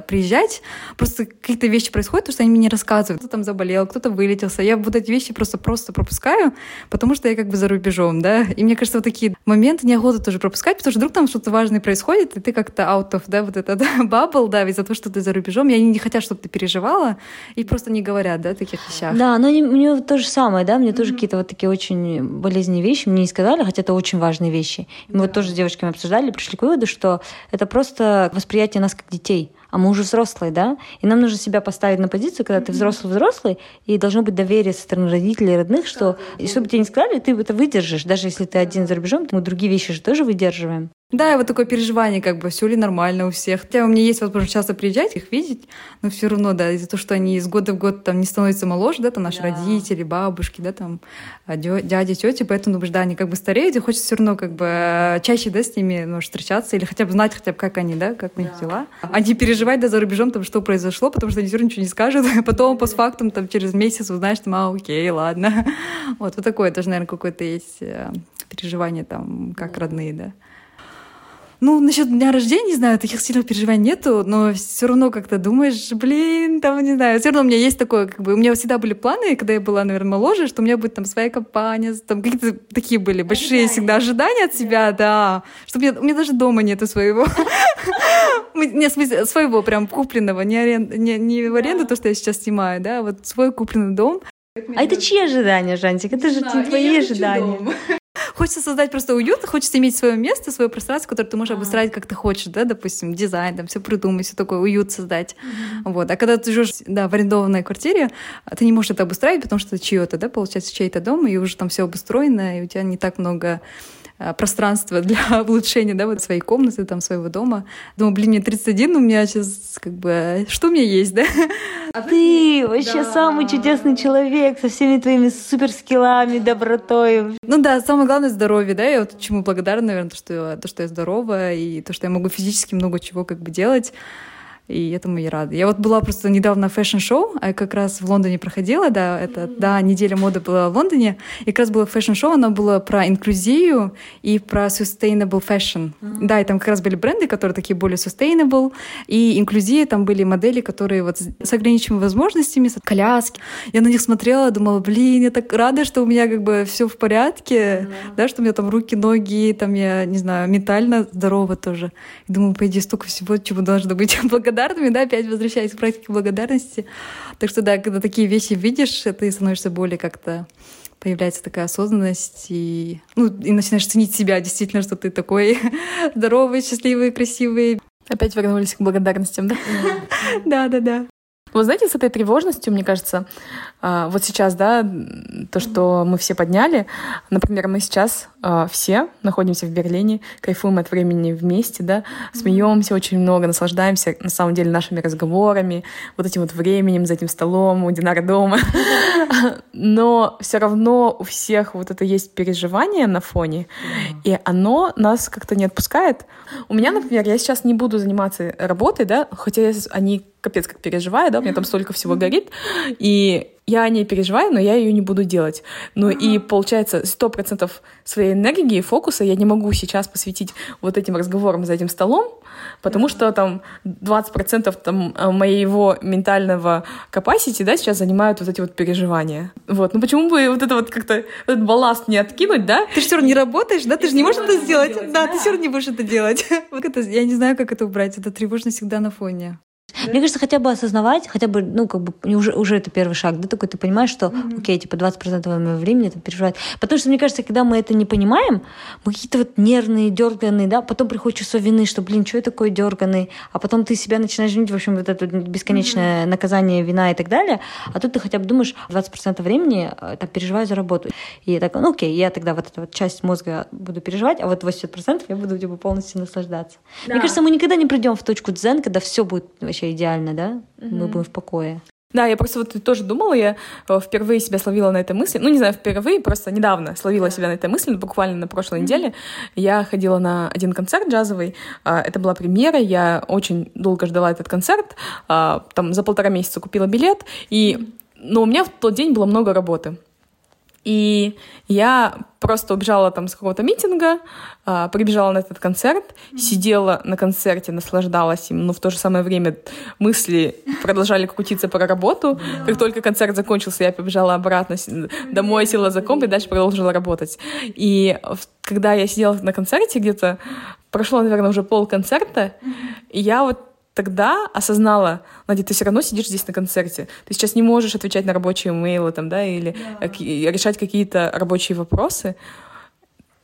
приезжать, просто какие-то вещи происходят, потому что они мне не рассказывают. Кто там заболел, кто-то вылетелся. Я вот эти вещи просто-просто пропускаю, потому что я как бы за рубежом, да. И мне кажется, вот такие моменты неохота тоже пропускать, потому что вдруг там что-то важное происходит, и ты как-то out of, да, вот этот бабл, да, из-за того, что ты за рубежом. И они не хотят, чтобы ты переживала, и просто не говорят, да, таких вещах. Да, но у него то же самое, да, мне mm-hmm. тоже какие-то вот такие очень болезненные вещи мне не сказали, хотя это очень важные вещи. Мы да. вот тоже с девочками обсуждали, пришли к выводу, что это просто восприятие нас как детей а мы уже взрослые, да, и нам нужно себя поставить на позицию, когда ты взрослый-взрослый, и должно быть доверие со стороны родителей и родных, что, и чтобы тебе не сказали, ты это выдержишь, даже если ты один за рубежом, мы другие вещи же тоже выдерживаем. Да, и вот такое переживание, как бы все ли нормально у всех. Хотя у меня есть возможность часто приезжать, их видеть, но все равно, да, из-за того, что они из года в год там не становятся моложе, да, там наши да. родители, бабушки, да, там а, дяди, тети, поэтому, думаешь, да, они как бы стареют, и хочется все равно как бы чаще, да, с ними ну, встречаться или хотя бы знать хотя бы, как они, да, как у них да. дела. А не переживать, да, за рубежом, там, что произошло, потому что они все равно ничего не скажут, а потом постфактум, там, через месяц узнаешь, там, а, окей, ладно. Вот, вот такое тоже, наверное, какое-то есть э, переживание там, как родные, да. Ну, насчет дня рождения, не знаю, таких сильных переживаний нету, но все равно как-то думаешь, блин, там, не знаю, все равно у меня есть такое, как бы, у меня всегда были планы, когда я была, наверное, моложе, что у меня будет там своя компания, там какие-то такие были большие ожидания. всегда ожидания от себя, да, что у меня, у меня даже дома нету своего. Нет, своего прям купленного, не, арен, не, не в аренду то, что я сейчас снимаю, да, вот свой купленный дом. А это чьи ожидания, Жантик? Это же твои ожидания. Хочется создать просто уют, хочется иметь свое место, свое пространство, которое ты можешь обустраивать как ты хочешь, да, допустим, дизайн, там все придумать, все такое, уют создать. Mm-hmm. Вот. А когда ты живешь, да, в арендованной квартире, ты не можешь это обустраивать, потому что это чье-то, да, получается, чей-то дом, и уже там все обустроено, и у тебя не так много пространство для улучшения, да, вот своей комнаты, там, своего дома. Думаю, блин, мне 31, у меня сейчас как бы... Что у меня есть, да? А ты вообще да. самый чудесный человек со всеми твоими суперскиллами, добротой. Ну да, самое главное — здоровье, да, я вот чему благодарна, наверное, то, что, то, что я здорова, и то, что я могу физически много чего как бы делать и этому я рада. Я вот была просто недавно в fashion show, а как раз в Лондоне проходила, да, это, да, неделя моды была в Лондоне, и как раз было fashion show, оно было про инклюзию и про sustainable fashion. Mm-hmm. Да, и там как раз были бренды, которые такие более sustainable, и инклюзия, там были модели, которые вот с ограниченными возможностями, с коляски. Я на них смотрела, думала, блин, я так рада, что у меня как бы все в порядке, mm-hmm. да, что у меня там руки, ноги, там я, не знаю, ментально здорова тоже. И думаю, по идее, столько всего, чего должно быть благодарна благодарными, да, опять возвращаясь к практике благодарности. Так что, да, когда такие вещи видишь, ты становишься более как-то появляется такая осознанность, и, ну, и начинаешь ценить себя действительно, что ты такой здоровый, счастливый, красивый. Опять вернулись к благодарностям, да? Да, да, да. Вы знаете, с этой тревожностью, мне кажется, а, вот сейчас, да, то, что мы все подняли, например, мы сейчас все находимся в Берлине, кайфуем от времени вместе, да, смеемся очень много, наслаждаемся, на самом деле, нашими разговорами, вот этим вот временем за этим столом у Динара дома. Но все равно у всех вот это есть переживание на фоне, и оно нас как-то не отпускает. У меня, например, я сейчас не буду заниматься работой, да, хотя они капец как переживаю, да, у меня там столько всего горит, и я о ней переживаю, но я ее не буду делать. Ну и получается, сто процентов своей энергии и фокуса я не могу сейчас посвятить вот этим разговорам за этим столом, потому что там 20% там э, моего ментального capacity, да, сейчас занимают вот эти вот переживания. Вот, ну почему бы вот это вот как-то этот балласт не откинуть, да? Ты же все равно не работаешь, да? Ты же не можешь это сделать. Да, ты все равно не будешь это делать. Вот это, я не знаю, как это убрать. Это тревожно всегда на фоне. Мне кажется, хотя бы осознавать, хотя бы, ну, как бы, уже, уже это первый шаг, да, такой ты понимаешь, что, mm-hmm. окей, типа, 20% моего времени это переживать. Потому что, мне кажется, когда мы это не понимаем, мы какие-то вот нервные, дерганные, да, потом приходит чувство вины, что, блин, что я такой дерганный, а потом ты себя начинаешь винить, в общем, вот это бесконечное mm-hmm. наказание, вина и так далее, а тут ты хотя бы думаешь, 20% времени э, так переживаю за работу. И так, ну, окей, я тогда вот эту вот часть мозга буду переживать, а вот 80% я буду, типа, полностью наслаждаться. Да. Мне кажется, мы никогда не придем в точку дзен, когда все будет вообще идеально, да, mm-hmm. мы будем в покое. Да, я просто вот тоже думала, я э, впервые себя словила на этой мысли. Ну, не знаю, впервые, просто недавно словила себя на этой мысли, буквально на прошлой mm-hmm. неделе. Я ходила на один концерт джазовый. А, это была премьера, я очень долго ждала этот концерт. А, там за полтора месяца купила билет. И... Но у меня в тот день было много работы. И я просто убежала там с какого-то митинга, а, прибежала на этот концерт, сидела на концерте, наслаждалась им, но в то же самое время мысли продолжали крутиться про работу. Как только концерт закончился, я побежала обратно домой, села за комп и дальше продолжила работать. И когда я сидела на концерте где-то, прошло, наверное, уже пол концерта, и я вот тогда осознала, Надя, ты все равно сидишь здесь на концерте. Ты сейчас не можешь отвечать на рабочие имейлы там, да, или да. решать какие-то рабочие вопросы.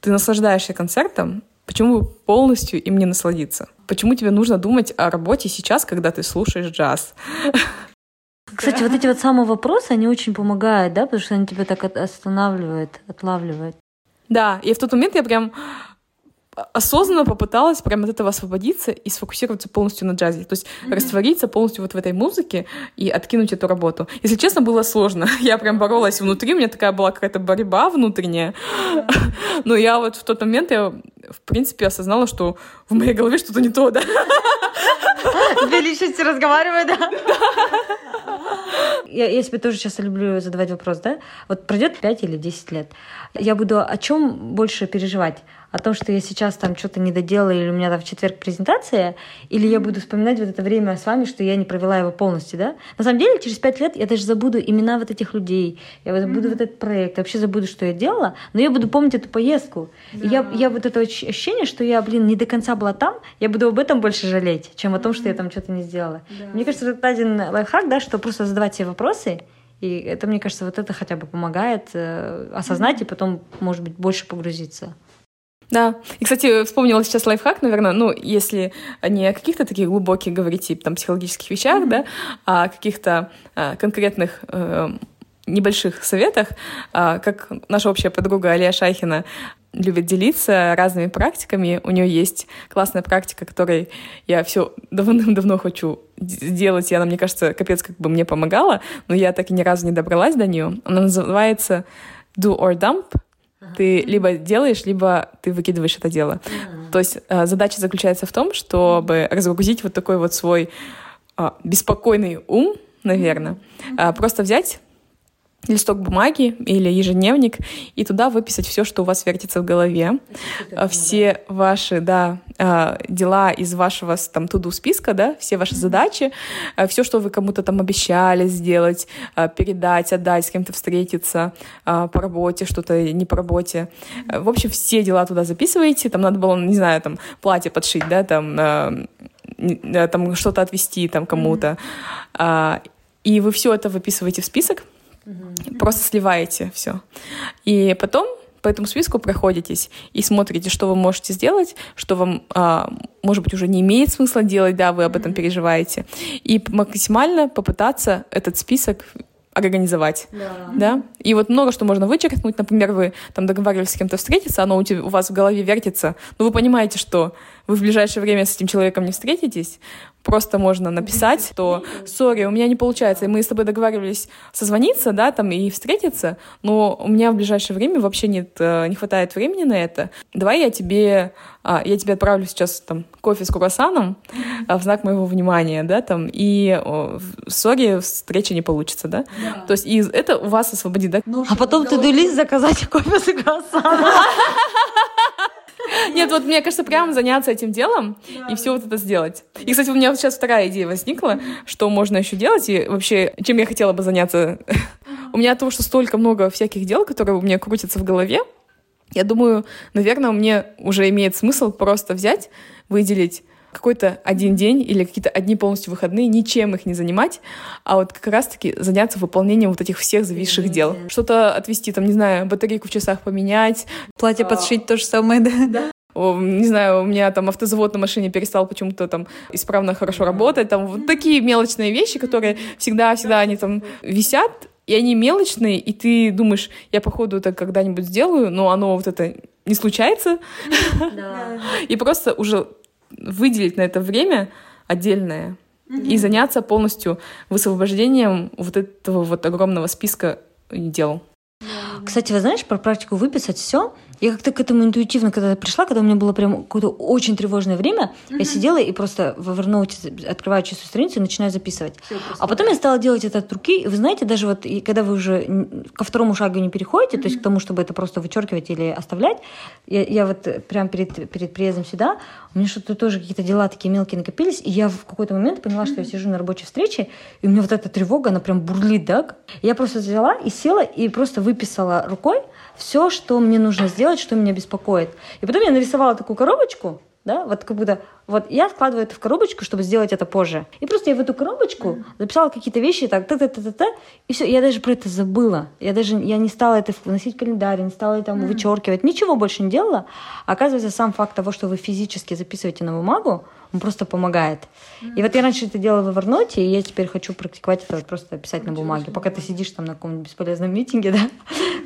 Ты наслаждаешься концертом, почему полностью им не насладиться? Почему тебе нужно думать о работе сейчас, когда ты слушаешь джаз? Кстати, вот эти вот самые вопросы, они очень помогают, да, потому что они тебя так останавливают, отлавливают. Да, и в тот момент я прям осознанно попыталась прямо от этого освободиться и сфокусироваться полностью на джазе. То есть mm-hmm. раствориться полностью вот в этой музыке и откинуть эту работу. Если честно, было сложно. Я прям боролась внутри, у меня такая была какая-то борьба внутренняя. Mm-hmm. Но я вот в тот момент, я, в принципе, осознала, что в моей голове что-то не то, да. Две личности разговаривают, да? Я, я себе тоже часто люблю задавать вопрос, да? Вот пройдет 5 или 10 лет. Я буду о чем больше переживать? О том, что я сейчас там что-то не доделала, или у меня там в четверг презентация, или я буду вспоминать вот это время с вами, что я не провела его полностью, да? На самом деле, через пять лет я даже забуду имена вот этих людей, я забуду mm-hmm. вот этот проект, вообще забуду, что я делала, но я буду помнить эту поездку. Да. И я, я вот это ощущение, что я, блин, не до конца была там, я буду об этом больше жалеть, чем о том, что я там что-то не сделала. Да. Мне кажется, это один лайфхак, да, что просто задавать себе вопросы, и это, мне кажется, вот это хотя бы помогает э, осознать mm-hmm. и потом, может быть, больше погрузиться. Да. И, кстати, вспомнила сейчас лайфхак, наверное, ну, если не о каких-то таких глубоких говорить, типа, там, психологических вещах, mm-hmm. да, а о каких-то а, конкретных э, небольших советах, а, как наша общая подруга Алия Шайхина любит делиться разными практиками. У нее есть классная практика, которой я все давным-давно хочу сделать, и она, мне кажется, капец как бы мне помогала, но я так и ни разу не добралась до нее. Она называется Do or Dump — ты либо делаешь, либо ты выкидываешь это дело. То есть э, задача заключается в том, чтобы разгрузить вот такой вот свой э, беспокойный ум, наверное, э, просто взять листок бумаги или ежедневник и туда выписать все, что у вас вертится в голове, все ваши, да, а, дела из вашего там туду списка, да, все ваши задачи, а, все, что вы кому-то там обещали сделать, а, передать, отдать, с кем-то встретиться по работе, что-то не по работе. В общем, все дела туда записываете. Там надо было, не знаю, там платье подшить, да, там там что-то отвести там кому-то. И вы все это выписываете в список, Угу. Просто сливаете все. И потом по этому списку проходитесь и смотрите, что вы можете сделать, что вам, а, может быть, уже не имеет смысла делать, да, вы об этом переживаете, и максимально попытаться этот список организовать. Да. да. И вот много что можно вычеркнуть. Например, вы там договаривались с кем-то встретиться, оно у, тебя, у вас в голове вертится, но вы понимаете, что вы в ближайшее время с этим человеком не встретитесь, просто можно написать, что «Сори, у меня не получается, и мы с тобой договаривались созвониться, да, там, и встретиться, но у меня в ближайшее время вообще нет, э, не хватает времени на это. Давай я тебе, а, я тебе отправлю сейчас там кофе с круассаном в знак моего внимания, да, там, и сори, встреча не получится, да? да. То есть и это у вас освободит, да? Ну, а потом ты дулись заказать кофе с круассаном. Нет, вот мне кажется, прямо заняться этим делом и все вот это сделать. И, кстати, у меня вот сейчас вторая идея возникла, что можно еще делать, и вообще, чем я хотела бы заняться. У меня от того, что столько много всяких дел, которые у меня крутятся в голове, я думаю, наверное, мне уже имеет смысл просто взять, выделить какой-то один день или какие-то одни полностью выходные, ничем их не занимать, а вот как раз-таки заняться выполнением вот этих всех зависших дел. Что-то отвести, там, не знаю, батарейку в часах поменять. Платье а... подшить то же самое, да? Да не знаю, у меня там автозавод на машине перестал почему-то там исправно хорошо работать, там вот такие мелочные вещи, которые всегда-всегда они там висят, и они мелочные, и ты думаешь, я походу это когда-нибудь сделаю, но оно вот это не случается. И просто уже выделить на это время отдельное и заняться полностью высвобождением вот этого вот огромного списка дел. Кстати, вы знаешь, про практику выписать все, я как-то к этому интуитивно когда пришла, когда у меня было прям какое-то очень тревожное время, mm-hmm. я сидела и просто в Evernote открываю чистую страницу и начинаю записывать. а потом я стала делать это от руки, и вы знаете, даже вот и когда вы уже ко второму шагу не переходите, mm-hmm. то есть к тому, чтобы это просто вычеркивать или оставлять, я, я вот прям перед, перед приездом сюда, у меня что-то тоже какие-то дела такие мелкие накопились, и я в какой-то момент поняла, mm-hmm. что я сижу на рабочей встрече, и у меня вот эта тревога, она прям бурлит, да? Я просто взяла и села, и просто выписала рукой, все, что мне нужно сделать, что меня беспокоит. И потом я нарисовала такую коробочку, да, вот как будто, вот я складываю это в коробочку, чтобы сделать это позже. И просто я в эту коробочку записала какие-то вещи, так, та та та та та и все, я даже про это забыла. Я даже, я не стала это вносить в календарь, не стала это там вычеркивать, ничего больше не делала. Оказывается, сам факт того, что вы физически записываете на бумагу, он просто помогает. И вот я раньше это делала в Evernote, и я теперь хочу практиковать это вот просто писать на бумаге. Пока ты сидишь там на каком-нибудь бесполезном митинге, да,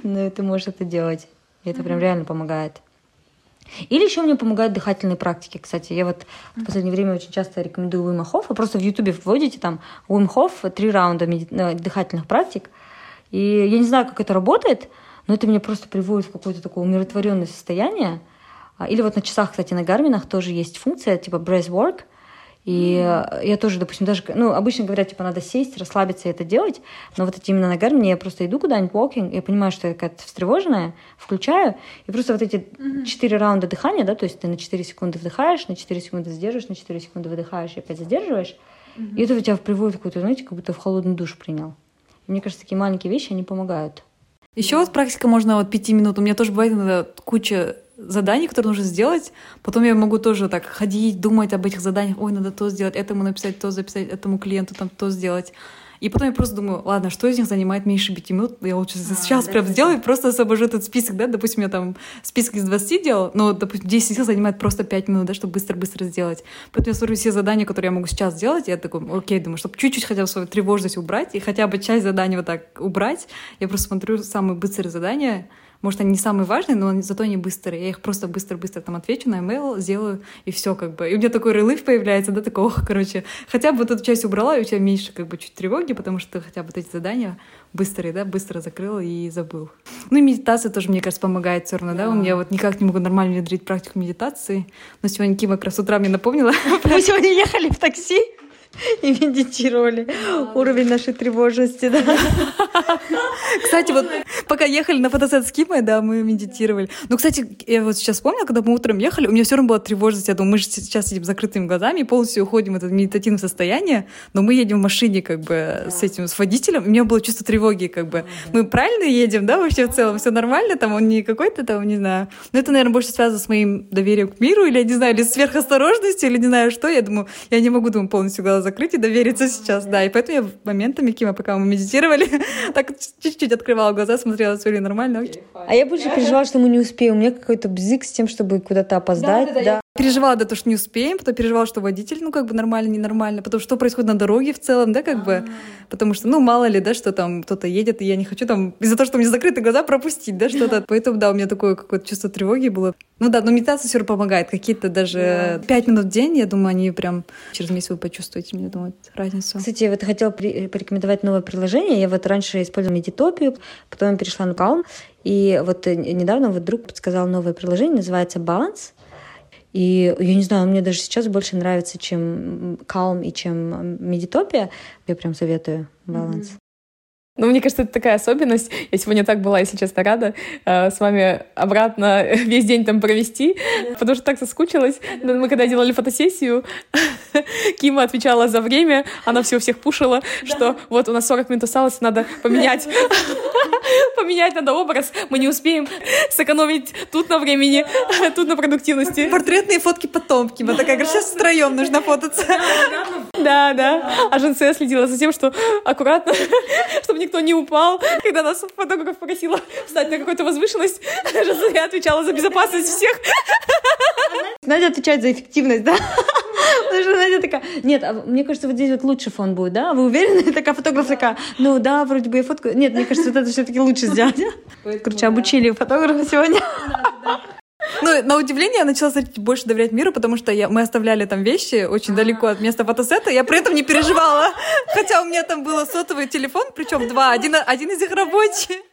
но ты можешь это делать. И это прям реально помогает. Или еще мне помогают дыхательные практики. Кстати, я вот в последнее время очень часто рекомендую Hof. Вы просто в Ютубе вводите там Wim Hof, три раунда. Э, дыхательных практик. И я не знаю, как это работает, но это меня просто приводит в какое-то такое умиротворенное состояние. А, или вот на часах, кстати, на гарминах тоже есть функция типа breath work. И mm-hmm. я тоже, допустим, даже, ну, обычно говорят, типа, надо сесть, расслабиться и это делать, но вот эти именно на гармине я просто иду куда-нибудь walking, я понимаю, что я какая-то встревоженная, включаю, и просто вот эти четыре mm-hmm. раунда дыхания, да, то есть ты на 4 секунды вдыхаешь, на 4 секунды задерживаешь, на 4 секунды выдыхаешь и опять задерживаешь, mm-hmm. и это у тебя приводит какой-то, знаете, как будто в холодный душ принял. И мне кажется, такие маленькие вещи, они помогают. Еще вот практика можно вот пяти минут. У меня тоже бывает иногда куча заданий, которые нужно сделать. Потом я могу тоже так ходить, думать об этих заданиях. Ой, надо то сделать, этому написать, то записать, этому клиенту там то сделать. И потом я просто думаю, ладно, что из них занимает меньше пяти минут, я лучше а, сейчас да, прям да, сделаю, да. просто освобожу этот список, да, допустим, я там список из 20 делал, но, допустим, 10 из занимает просто 5 минут, да, чтобы быстро-быстро сделать. Поэтому я смотрю все задания, которые я могу сейчас сделать, я такой, окей, думаю, чтобы чуть-чуть хотя бы свою тревожность убрать, и хотя бы часть заданий вот так убрать, я просто смотрю самые быстрые задания, может, они не самые важные, но зато они быстрые. Я их просто быстро-быстро там отвечу на email, сделаю, и все как бы. И у меня такой релыв появляется, да, такой, ох, короче, хотя бы вот эту часть убрала, и у тебя меньше как бы чуть тревоги, потому что ты хотя бы вот эти задания быстрые, да, быстро закрыл и забыл. Ну и медитация тоже, мне кажется, помогает все равно, да. да. У меня вот никак не могу нормально внедрить практику медитации. Но сегодня Кима как раз с утра мне напомнила. Мы сегодня ехали в такси, и медитировали. Уровень нашей тревожности, да. Кстати, вот пока ехали на фотосет с Кимой, да, мы медитировали. Ну, кстати, я вот сейчас вспомнила, когда мы утром ехали, у меня все равно была тревожность. Я думаю, мы же сейчас сидим закрытыми глазами и полностью уходим в это медитативное состояние, но мы едем в машине как бы с этим, с водителем. У меня было чувство тревоги, как бы. Мы правильно едем, да, вообще в целом? Все нормально? Там он не какой-то там, не знаю. Но это, наверное, больше связано с моим доверием к миру, или, я не знаю, или сверхосторожностью, или не знаю что. Я думаю, я не могу, думаю, полностью глаза закрыть и довериться сейчас, да. И поэтому я моментами, Кима, пока мы медитировали, так чуть-чуть открывала глаза, смотрела, смотри, нормально, окей. А я больше переживала, что мы не успеем. У меня какой-то бзик с тем, чтобы куда-то опоздать. Да, Переживала, да, то, что не успеем, потом переживала, что водитель, ну, как бы нормально, ненормально, потом что происходит на дороге в целом, да, как бы, потому что, ну, мало ли, да, что там кто-то едет, и я не хочу там из-за того, что у меня закрыты глаза, пропустить, да, что-то. Поэтому, да, у меня такое какое-то чувство тревоги было. Ну да, но медитация все равно помогает. Какие-то даже пять минут в день, я думаю, они прям через месяц вы почувствуете, мне думаю, разницу. Кстати, я вот хотела при- порекомендовать новое приложение. Я вот раньше использовала Медитопию, потом перешла на Calm. И вот э, недавно вот друг подсказал новое приложение, называется Balance. И я не знаю, мне даже сейчас больше нравится, чем Calm и чем Медитопия. Я прям советую Balance. Ну, мне кажется, это такая особенность. Я сегодня так была, если честно, рада э, с вами обратно весь день там провести, потому что так соскучилась. Но Мы когда делали фотосессию, Кима отвечала за время, она все всех пушила, что вот у нас 40 минут осталось, надо поменять. Поменять надо образ, мы не успеем сэкономить тут на времени, тут на продуктивности. Портретные фотки потом, Кима такая, говорит, сейчас втроем нужно фототься. Да, да. А Женсе следила за тем, что аккуратно, чтобы никто не упал. Когда нас фотограф попросила встать на какую-то возвышенность, Женсе отвечала за безопасность всех. Надя отвечает за эффективность, да? Потому что Надя такая, нет, а мне кажется, вот здесь вот лучше фон будет, да? Вы уверены? Такая фотограф такая, ну да, вроде бы я фотку... Нет, мне кажется, вот это все-таки лучше сделать. Короче, обучили фотографа сегодня. Ну, на удивление, я начала смотреть, больше доверять миру, потому что я, мы оставляли там вещи очень далеко от места фотосета, я при этом не переживала. Хотя у меня там был сотовый телефон, причем два, один, один из них рабочий.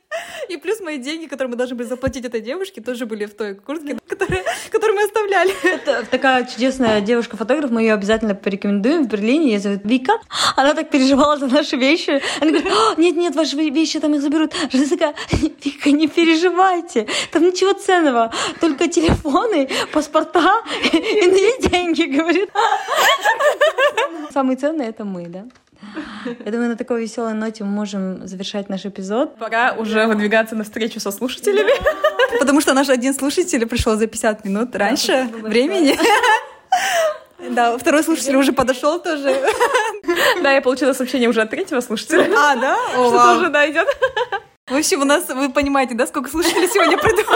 И плюс мои деньги, которые мы должны были заплатить этой девушке, тоже были в той куртке, которую, которую мы оставляли. Это такая чудесная девушка-фотограф, мы ее обязательно порекомендуем в Берлине. Ее зовут Вика. Она так переживала за наши вещи. Она говорит, нет-нет, ваши вещи там их заберут. Жена такая, Вика, не переживайте. Там ничего ценного. Только телефоны, паспорта и иные деньги, говорит. Самые ценные это мы, да? Я думаю, на такой веселой ноте мы можем завершать наш эпизод. Пора уже выдвигаться на встречу со слушателями. Потому что наш один слушатель пришел за 50 минут раньше времени. Да, второй слушатель уже подошел тоже. Да, я получила сообщение уже от третьего слушателя. А, да? О, Что тоже, да, идет. В общем, у нас, вы понимаете, да, сколько слушателей сегодня придут?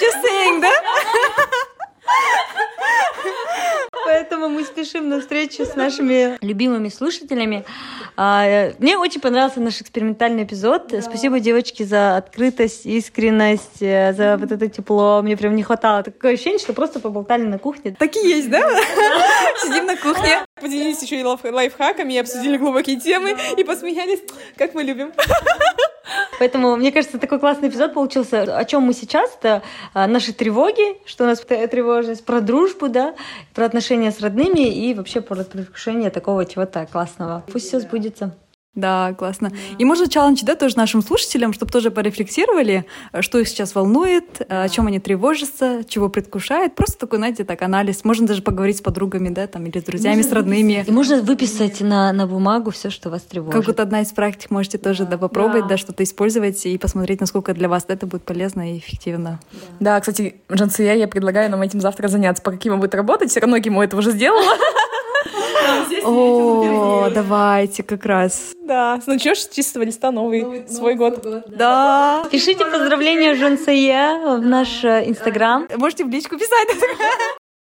Just saying, да? Поэтому мы спешим на встречу с нашими любимыми слушателями. А, Мне очень понравился наш экспериментальный эпизод. Спасибо, девочки, за открытость, искренность, э, за вот это тепло. Мне прям не хватало. Такое ощущение, что просто поболтали на кухне. Так и есть, да? Сидим на кухне. Поделились еще и лайф- лайфхаками, и обсудили глубокие темы, и посмеялись, как мы любим. Поэтому, мне кажется, такой классный эпизод получился. О чем мы сейчас? Это а, наши тревоги, что у нас тревожность, про дружбу, да, про отношения с родными и вообще про предвкушение такого чего-то классного. Пусть все сбудется. Да, классно. И можно челлендж, да, тоже нашим слушателям, чтобы тоже порефлексировали, что их сейчас волнует, э, о чем они тревожатся, чего предвкушают. Просто такой, знаете, так анализ. Можно даже поговорить с подругами, да, там, или с друзьями, с родными. И можно выписать на, на бумагу все, что вас тревожит. Как вот одна из практик можете тоже да, попробовать, да. что-то использовать и посмотреть, насколько для вас это будет полезно и эффективно. Да, кстати, Жансия, я предлагаю нам этим завтра заняться. По каким он будет работать, все равно Кима этого уже сделала. О, давайте как раз. Да, начнешь с чистого листа новый свой год. Да. Пишите поздравления Жансае в наш э, инстаграм. Можете в личку писать.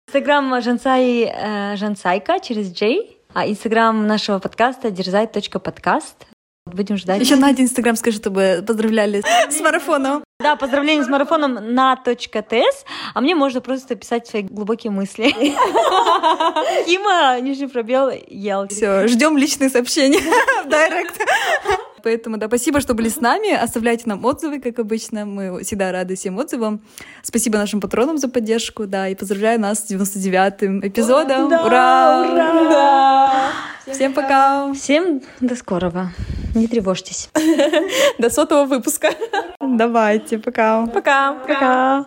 Инстаграм Жансай э, Жансайка через J. А инстаграм нашего подкаста дерзай.подкаст. Будем ждать. Еще Надя инстаграм скажи, чтобы поздравляли с марафоном. Да, поздравления с марафоном на .тс, а мне можно просто писать свои глубокие мысли. Кима, нижний пробел, ел. Все, ждем личные сообщения в директ. Поэтому, да, спасибо, что были с нами. Оставляйте нам отзывы, как обычно. Мы всегда рады всем отзывам. Спасибо нашим патронам за поддержку, да, и поздравляю нас с 99-м эпизодом. Да, ура! Да. Всем пока! Всем до скорого. Не тревожьтесь. До сотого выпуска. Давайте, пока! Пока. Пока.